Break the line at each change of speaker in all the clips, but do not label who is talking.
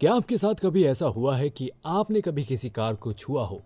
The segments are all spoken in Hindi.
क्या आपके साथ कभी ऐसा हुआ है कि आपने कभी किसी कार को छुआ हो?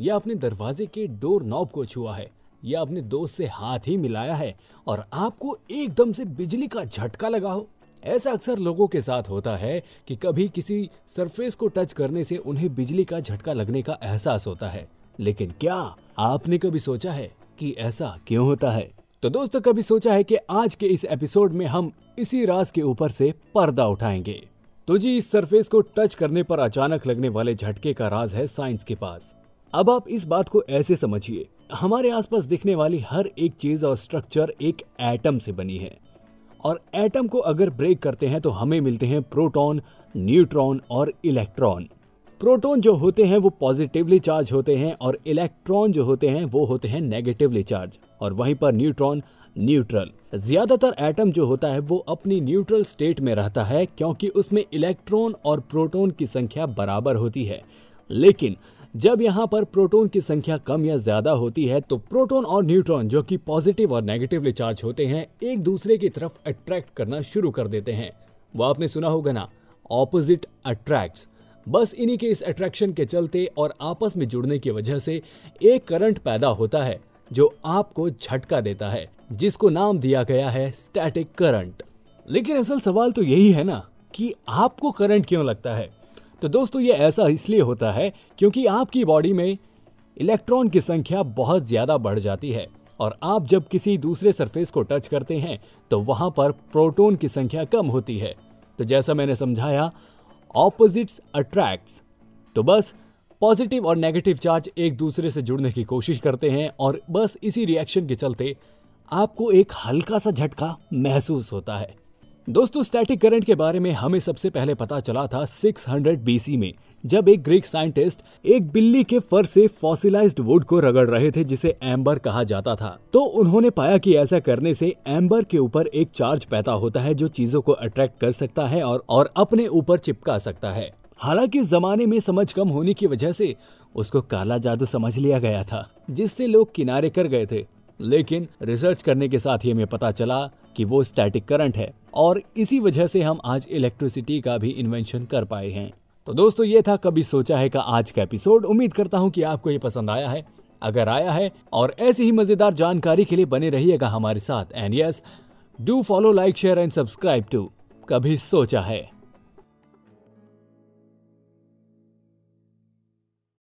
या अपने दरवाजे के डोर नॉब को छुआ है? या अपने दोस्त से हाथ ही मिलाया है और आपको एकदम से बिजली का झटका लगा हो? ऐसा अक्सर लोगों के साथ होता है कि कभी किसी सरफेस को टच करने से उन्हें बिजली का झटका लगने का एहसास होता है। लेकिन क्या आपने कभी सोचा है कि ऐसा क्यों होता है? तो दोस्तों, कभी सोचा है कि आज के इस एपिसोड में हम इसी राज के ऊपर से पर्दा उठाएँगे। तो जी, इस सरफेस को टच करने पर अचानक लगने वाले झटके का राज है साइंस के पास। अब आप इस बात को ऐसे समझिए, हमारे आसपास दिखने वाली हर एक चीज़ और स्ट्रक्चर एक एटम से बनी है। और एटम को अगर ब्रेक करते हैं तो हमें मिलते हैं प्रोटॉन न्यूट्रॉन और इलेक्ट्रॉन प्रोटॉन जो होते हैं, वो पॉजिटिवली चार्ज होते हैं और इलेक्ट्रॉन जो होते हैं, वो होते हैं नेगेटिवली चार्ज और वहीं पर न्यूट्रॉन न्यूट्रल। ज़्यादातर एटम जो होता है, वो अपनी न्यूट्रल स्टेट में रहता है, क्योंकि उसमें इलेक्ट्रॉन और प्रोटॉन की संख्या बराबर होती है। लेकिन, जब यहाँ पर प्रोटॉन की संख्या कम या ज़्यादा होती है तो प्रोटॉन और न्यूट्रॉन, जो कि पॉजिटिव और नेगेटिवली चार्ज होते हैं, एक दूसरे की तरफ़ अट्रैक्ट करना शुरू कर देते हैं। वो आपने सुना होगा ना? Opposite attracts. बस इन्हीं के इस अट्रैक्शन के चलते और आपस में जुड़ने की वजह से एक करंट पैदा होता है, जो आपको झटका देता है। जिसको नाम दिया गया है स्टैटिक करंट लेकिन असल सवाल तो यही है ना कि आपको करंट क्यों लगता है? तो दोस्तों, ये ऐसा इसलिए होता है क्योंकि आपकी बॉडी में इलेक्ट्रॉन की संख्या बहुत ज़्यादा बढ़ जाती है और आप जब किसी दूसरे सरफेस को टच करते हैं तो वहाँ पर प्रोटोन की संख्या कम होती है। तो जैसा मैंने समझाया ऑपोजिट्स अट्रैक्ट्स तो बस पॉजिटिव और नेगेटिव चार्ज एक दूसरे से जुड़ने की कोशिश करते हैं और बस इसी रिएक्शन के चलते आपको एक हल्का सा झटका महसूस होता है। दोस्तों स्टैटिक करंट के बारे में हमें सबसे पहले पता चला था 600 बीसी में, जब एक ग्रीक साइंटिस्ट एक बिल्ली के फर से फॉसिलाइज्ड वुड को रगड़ रहे थे, जिसे एम्बर कहा जाता था। तो उन्होंने पाया कि ऐसा करने से एम्बर के ऊपर एक चार्ज पैदा होता है, जो चीज़ों को अट्रैक्ट कर सकता है और और अपने ऊपर चिपका सकता है। हालाँकि जमाने में समझ कम होने की वजह से उसको काला जादू समझ लिया गया था, जिससे लोग किनारे कर गए थे। लेकिन रिसर्च करने के साथ ही हमें पता चला कि वो स्टैटिक करंट है और इसी वजह से हम आज इलेक्ट्रिसिटी का भी इन्वेंशन कर पाए हैं। तो दोस्तों, ये था कभी सोचा है का आज का एपिसोड उम्मीद करता हूँ कि आपको ये पसंद आया है। अगर आया है और ऐसी ही मज़ेदार जानकारी के लिए बने रहिएगा हमारे साथ। And yes do follow like share and subscribe to कभी सोचा है।